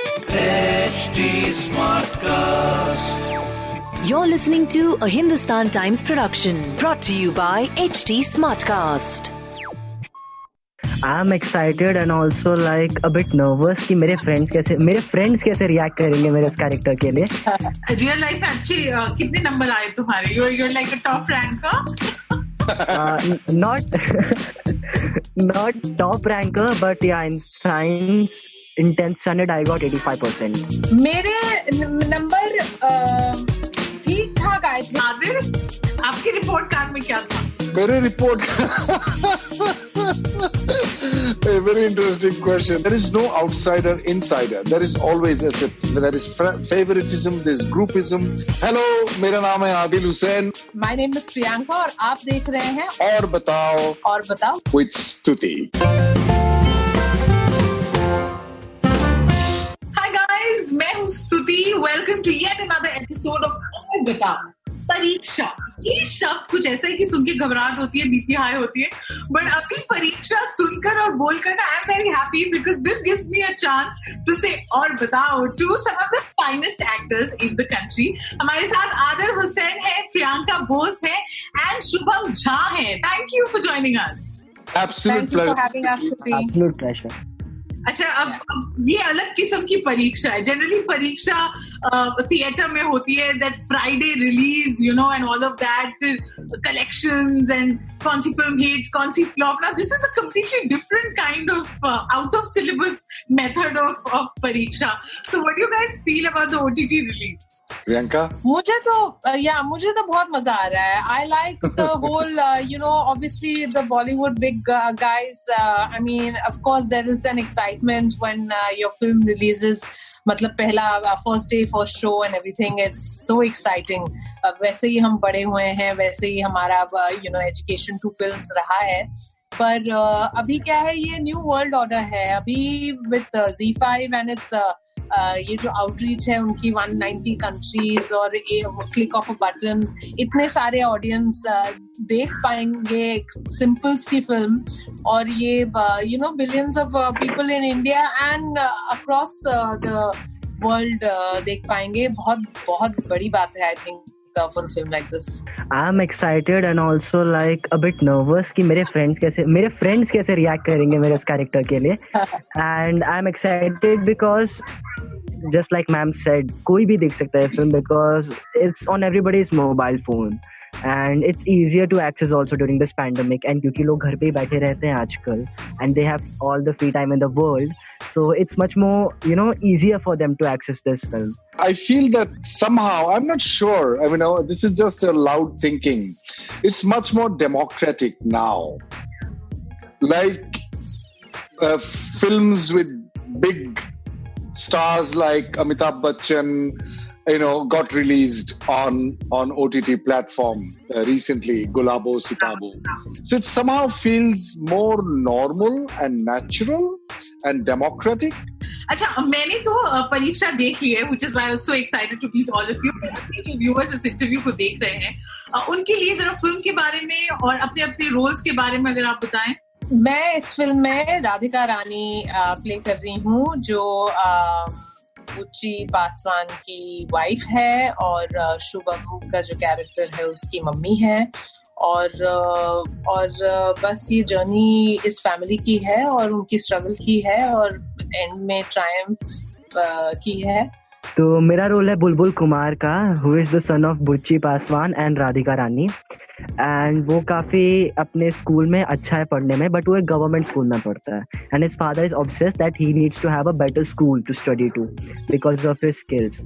HD Smartcast. You're listening to a Hindustan Times production brought to you by HT Smartcast. I'm excited and also like a bit nervous कि मेरे friends कैसे मेरे friends कैसे react करेंगे मेरे इस character के लिए रियल लाइफ में अच्छे uh, कितने नंबर आए तुम्हारे you you're like a top ranker uh, not not top ranker but yeah in science in 10th standard I got 85%. मेरे नंबर ठीक ठाक आए थे आदिर आपके रिपोर्ट कार्ड में क्या था मेरे report a very interesting question. There is no outsider, insider. There is always a there is favoritism, there's groupism. Hello, मेरा नाम है Adil Hussain. My name is Priyanka और आप देख रहे हैं और बताओ और बताओ with मैं हूँ Stuti. Welcome to yet another episode of बता परीक्षा। ये शब्द कुछ ऐसा है कि सुन के घबराहट होती है बीपी हाई होती है। बट अभी परीक्षा सुनकर और बोलकर ना I am very happy because this gives me a chance to say और बताओ to some of the finest actors in the country हमारे साथ आदिल हुसैन है प्रियंका बोस है एंड शुभम झा है। Thank you for joining us Absolute pleasure. Absolute pleasure. अच्छा अब, अब ये अलग किस्म की परीक्षा है। जनरली परीक्षा थिएटर में होती है that Friday release you know and all of that फिर कलेक्शंस एंड कौन सी फ़िल्म हिट कौन सी फ्लॉप ना this is a completely different kind of out of syllabus method of of Pariksha. So what you guys feel about the OTT release Priyanka? मुझे तो या मुझे तो बहुत मज़ा आ रहा है। I like the whole you know obviously the Bollywood big guys I mean of course there is an excitement when your film releases मतलब पहला first day first show and everything it's so exciting वैसे ही हम बड़े हुए हैं वैसे ही हमारा you know education to films रहा है। पर uh, अभी क्या है ये न्यू वर्ल्ड ऑर्डर है। अभी with Zee five and it's ये जो आउटरीच है उनकी 190 कंट्रीज़ और ये क्लिक ऑफ़ अ बटन इतने सारे ऑडियंस देख पाएँगे सिंपल सी फ़िल्म और ये you know billions of people in India and across the world देख पाएँगे बहुत बहुत बड़ी बात है I think for a film like this? I'm excited and also like a bit nervous कि मेरे friends कैसे मेरे friends कैसे react करेंगे मेरे इस character के लिए and I'm excited because just like ma'am said कोई भी देख सकता है film because it's on everybody's mobile phone and it's easier to access also during this pandemic and क्योंकि लोग घर पे ही बैठे रहते हैं आजकल and they have all the free time in the world so it's much more you know easier for them to access this film I feel that somehow, I'm not sure. I mean, oh, this is just a loud thinking. It's much more democratic now. Like uh, films with big stars like Amitabh Bachchan, you know, got released on on OTT platform uh, recently, Gulabo Sitabo. So it somehow feels more normal and natural and democratic अच्छा मैंने तो परीक्षा देख ली है which is was so excited to meet all of you जो viewers इस interview को देख रहे हैं उनके लिए जरा फ़िल्म के बारे में और अपने अपने रोल्स के बारे में अगर आप बताएँ मैं इस फ़िल्म में राधिका रानी प्ले कर रही हूँ, जो उच्ची पासवान की वाइफ है और शुभम का जो कैरेक्टर है, उसकी मम्मी है। और और बस ये जर्नी इस फैमिली की है और उनकी स्ट्रगल की है और एंड में ट्रायम्फ की है। तो मेरा रोल है बुलबुल कुमार का who is the son of Buchchi Paswan and Radhika Rani and वो काफ़ी अपने स्कूल में अच्छा है पढ़ने में बट वो एक गवर्नमेंट स्कूल में पढ़ता है. And his father is obsess that he needs to have a better school to study to because of his skills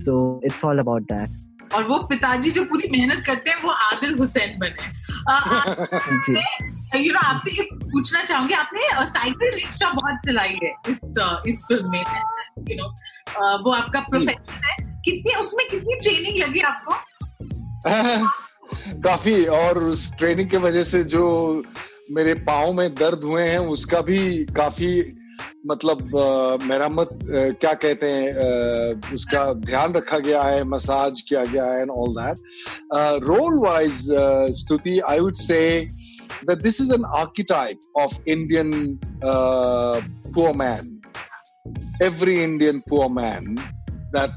so it's all about that और वो पिताजी जो पूरी मेहनत करते हैं वो आदिल हुसैन बने यू नो आपसे ये पूछना चाहूँगी आपने साइकिल रिक्शा बहुत चलाई है इस इस फ़िल्म में यू नो वो आपका प्रोफेशन है। कितनी उसमें कितनी ट्रेनिंग लगी आपको? काफ़ी और उस ट्रेनिंग की वजह से जो मेरे पाँव में दर्द हुए हैं उसका भी काफ़ी मतलब मरम्मत क्या कहते हैं उसका ध्यान रखा गया है मसाज किया गया है and all that role wise Stuti I would say that this is an archetype of Indian uh, poor man. Every Indian poor man that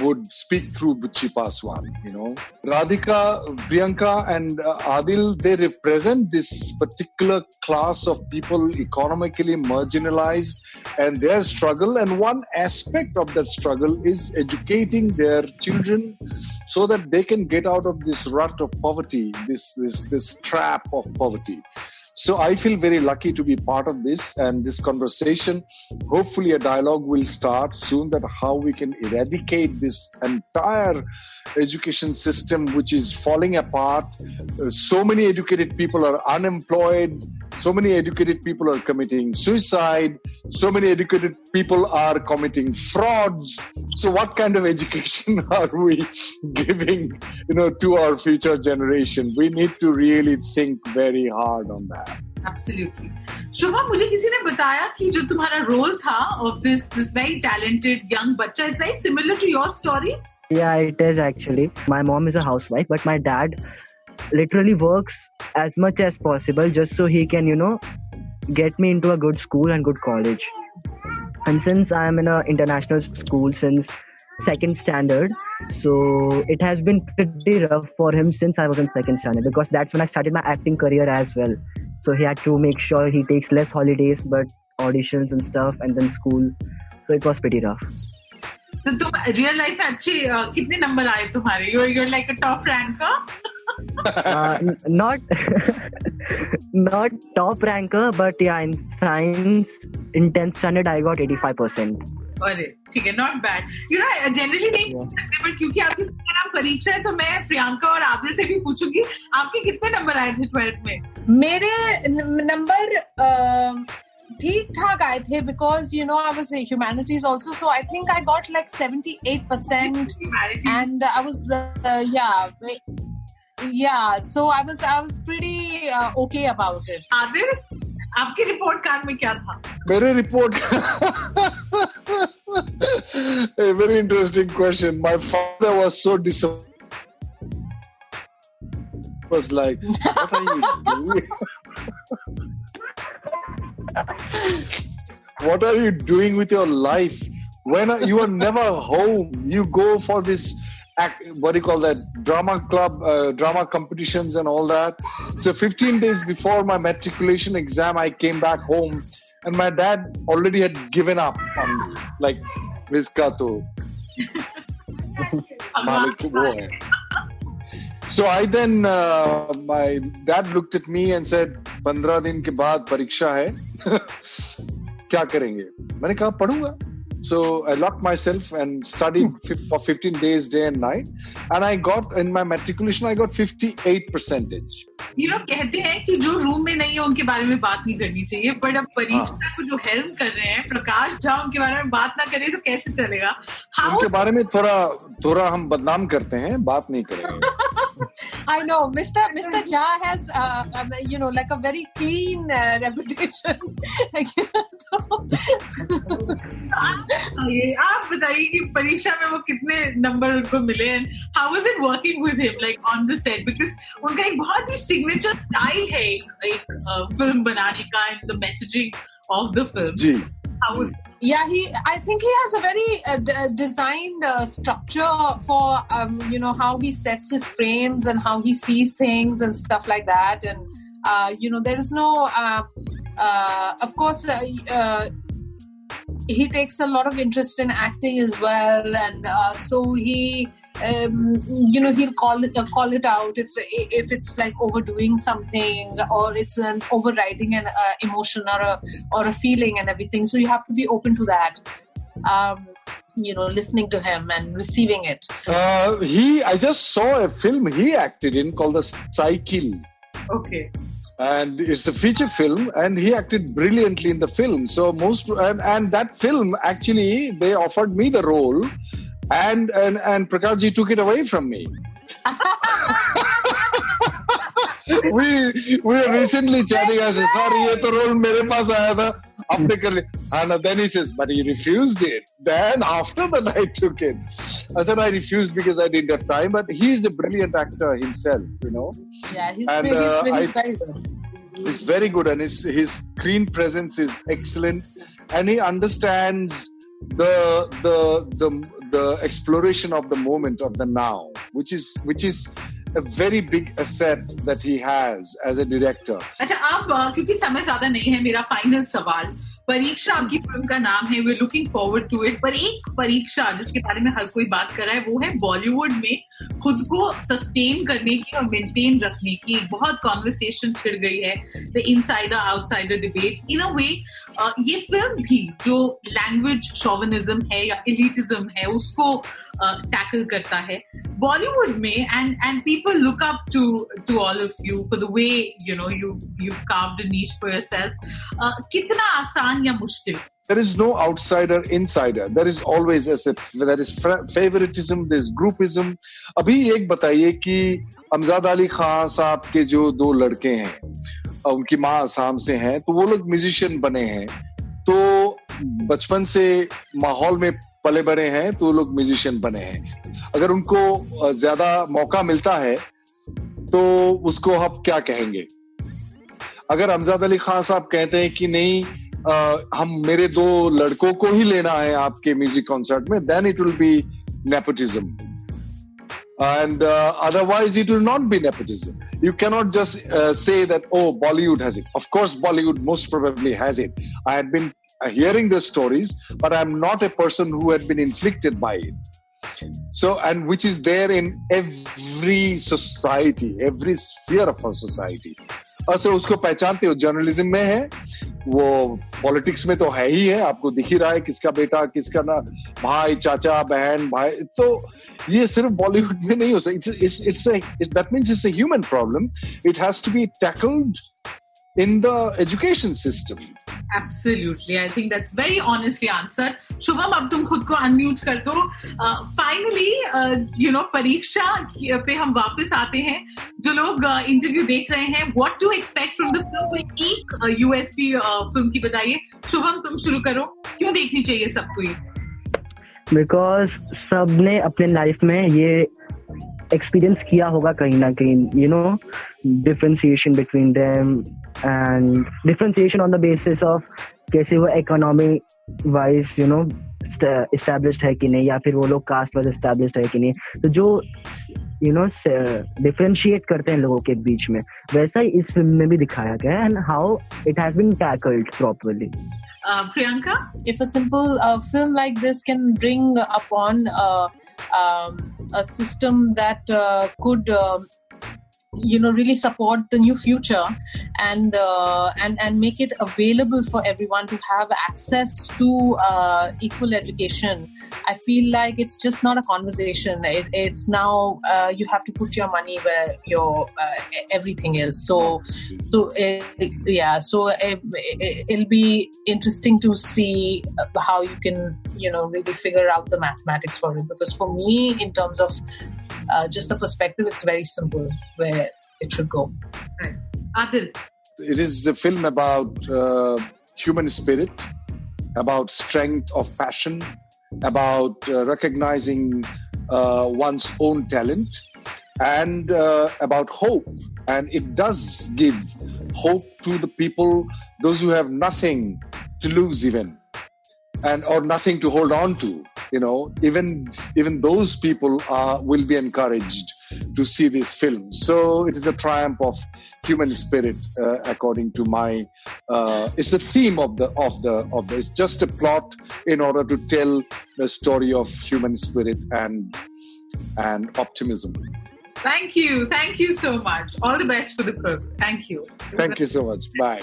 would speak through Buchi Paswan, you know. Radhika, Priyanka, and uh, Adil, they represent this particular class of people economically marginalized and their struggle. And one aspect of that struggle is educating their children so that they can get out of this rut of poverty, this, this, this trap of poverty. So I feel very lucky to be part of this and this conversation. Hopefully, a dialogue will start soon that how we can eradicate this entire education system which is falling apart. Uh, so many educated people are unemployed. So many educated people are committing suicide. So many educated people are committing frauds. So what kind of education are we giving, you know, to our future generation? We need to really think very hard on that. Absolutely. शुभा मुझे किसी ने बताया कि जो तुम्हारा role था of this this very talented young बच्चा it's very similar to your story Yeah, it is actually. My mom is a housewife, but my dad literally works as much as possible just so he can, you know, get me into a good school and good college. And since I am in an international school since second standard, so it has been pretty rough for him since I was in second standard because that's when I started my acting career as well. So he had to make sure he takes less holidays, but auditions and stuff, and then school. So it was pretty rough. तो तुम real life में अच्छे कितने number आए तुम्हारे you are like a top ranker uh, not not top ranker, but yeah, in science in 10th standard I got 85%. अरे ठीक है not bad you know generally नहीं पूछ सकते बट क्योंकि आपकी नाम परीक्षा है तो मैं प्रियंका और आदिल से भी पूछूँगी आपके कितने नंबर आए थे ट्वेल्थ में? मेरे नंबर ठीक ठाक आए थे because you know I was humanities also so I think I got like 78% and I was या yeah so i was i was pretty uh, okay about it. Adil आपकी रिपोर्ट कार्ड में क्या था? मेरे report a very interesting question. My father was so disappointed. Was like what are you doing? What are you doing with your life? When you are never home. You go for this act, what do you call that drama club uh, drama competitions and all that. So 15 days before my matriculation exam i came back home and my dad already had given up on me like इसका तो मालिक वो है So I then uh, my dad looked at me and said, "पंद्रह दिन के बाद परीक्षा है क्या करेंगे?" मैंने कहा पढ़ूँगा. So I locked myself and studied for 15 days, day and night. And I got in my matriculation, I got 58 percentage. ये लोग कहते हैं कि जो रूम में नहीं है उनके बारे में बात नहीं करनी चाहिए बट अब परीक्षा को जो हेल्प कर रहे हैं प्रकाश झा उनके बारे में बात ना करें तो कैसे चलेगा How उनके बारे में थोड़ा थोड़ा हम बदनाम करते हैं बात नहीं करेंगे I know Mr. Mr. Jha has uh, um, you know like a very clean uh, reputation. ये आप बताइए कि परीक्षा में वो कितने नंबर उनको मिले and how was it working with him like on the set because उनका एक बहुत ही सिग्नेचर स्टाइल है एक, एक फिल्म बनाने का and the messaging of the film ji How was yeah, he. I think he has a very uh, d- designed uh, structure for um, you know how he sets his frames and how he sees things and stuff like that. And uh, you know, there is no. Uh, uh, of course, uh, uh, he takes a lot of interest in acting as well, and uh, so he. Um, you know he'll call it uh, call it out if if it's like overdoing something or it's an overriding an uh, emotion or a or a feeling and everything so you have to be open to that um, you know listening to him and receiving it Uh, he, I just saw a film he acted in called The Cycle. okay? and it's a feature film and he acted brilliantly in the film. So most and, and that film actually they offered me the role and and, and Prakash Ji took it away from me. We we were recently chatting i said sorry ye to role mere paas aaya tha. And then he says but he refused it. Then after the night took it I said I refused because I didn't have time but he is a brilliant actor himself you know Yeah, he's, And, he's, uh, he's I- very good. He's very good, and his his screen presence is excellent, and he understands the the the the exploration of the moment of the now, which is which is a very big asset that he has as a director. अच्छा आप अ, क्योंकि समय ज्यादा नहीं है मेरा final सवाल परीक्षा आपकी फ़िल्म का नाम है we looking forward to it पर एक परीक्षा जिसके बारे में हर कोई बात कर रहा है, वो है बॉलीवुड में खुद को सस्टेन करने की और मेंटेन रखने की बहुत कॉन्वर्सेशन छिड़ गई है the insider outsider debate in a way ये फ़िल्म भी जो लैंग्वेज शोविनिज्म है या एलिटिज्म है, उसको टैकल करता है। बॉलीवुड में and and people look up to to all of you for the way you know you you a niche for yourself. Uh, कितना आसान या मुश्किल? There is no outsider insider. There is always as a there is favoritism, there's groupism. अभी एक बताइए कि अमजाद अली खान साहब के जो दो लड़के हैं अ, उनकी माँ असम से हैं तो वो लोग म्यूजिशियन बने हैं। तो बचपन से माहौल में पले बड़े हैं तो लोग म्यूजिशियन बने हैं। अगर उनको ज़्यादा मौका मिलता है तो उसको आप क्या कहेंगे? अगर अमजाद अली खान साहब कहते हैं कि नहीं आ, हम मेरे दो लड़कों को ही लेना है आपके म्यूज़िक कॉन्सर्ट में then it will be nepotism and otherwise it will not be nepotism you cannot just say that oh Bollywood has it of course Bollywood most probably has it I have been hearing the stories but i'm not a person who had been inflicted by it so and which is there in every society every sphere of our society और sir उसको पहचानते हो journalism में है वो politics में तो है ही है आपको दिख ही रहा है किसका बेटा किसका ना भाई चाचा बहन भाई तो ये सिर्फ बॉलीवुड में नहीं हो सकता it's it's that means it's a human problem it has to be tackled in the education system Absolutely. I think that's very honestly answered. Shubham अब तुम खुद को अनम्यूट कर दो. फाइनली यू नो परीक्षा पे हम वापस आते हैं. जो लोग इंटरव्यू देख रहे हैं what to expect from the film एक यूएसपी फ़िल्म की बताइए शुभम तुम शुरू करो. क्यों देखनी चाहिए सबको ये? बिकॉज़ सबने अपने लाइफ में ये एक्सपीरियंस किया होगा कहीं ना कहीं you know differentiation between them and differentiation on the basis of कैसे वो economy wise you know established है कि नहीं या फिर वो लोग कास्ट वाइज इस्टेब्लिश्ड है कि नहीं। तो जो यू नो डिफ्रेंशिएट करते हैं लोगों के बीच में वैसा ही इस फ़िल्म में भी दिखाया गया and how it has been tackled properly Uh, Priyanka if a simple uh, film like this can bring upon uh, um, a system that uh, could um you know really support the new future and uh, and and make it available for everyone to have access to uh, equal education. I feel like it's just not a conversation. It, it's now uh, you have to put your money where your uh, everything is. So so uh, yeah so it, it'll be interesting to see uh, how you can you know really figure out the mathematics for it. Because for me in terms of uh, just the perspective, it's very simple where it should go. Right. Adil. It is a film about uh, human spirit, about strength of passion, about uh, recognizing uh, one's own talent, and uh, about hope. And it does give hope to the people, those who have nothing to lose, even, and or nothing to hold on to you know, even even those people uh, will be encouraged to see this film. So it is a triumph of human spirit, uh, according to my. Uh, it's a theme of the of the of the. It's just a plot in order to tell the story of human spirit and and optimism. Thank you. Thank you so much. All the best for the film. Thank you. Thank you so much. Bye.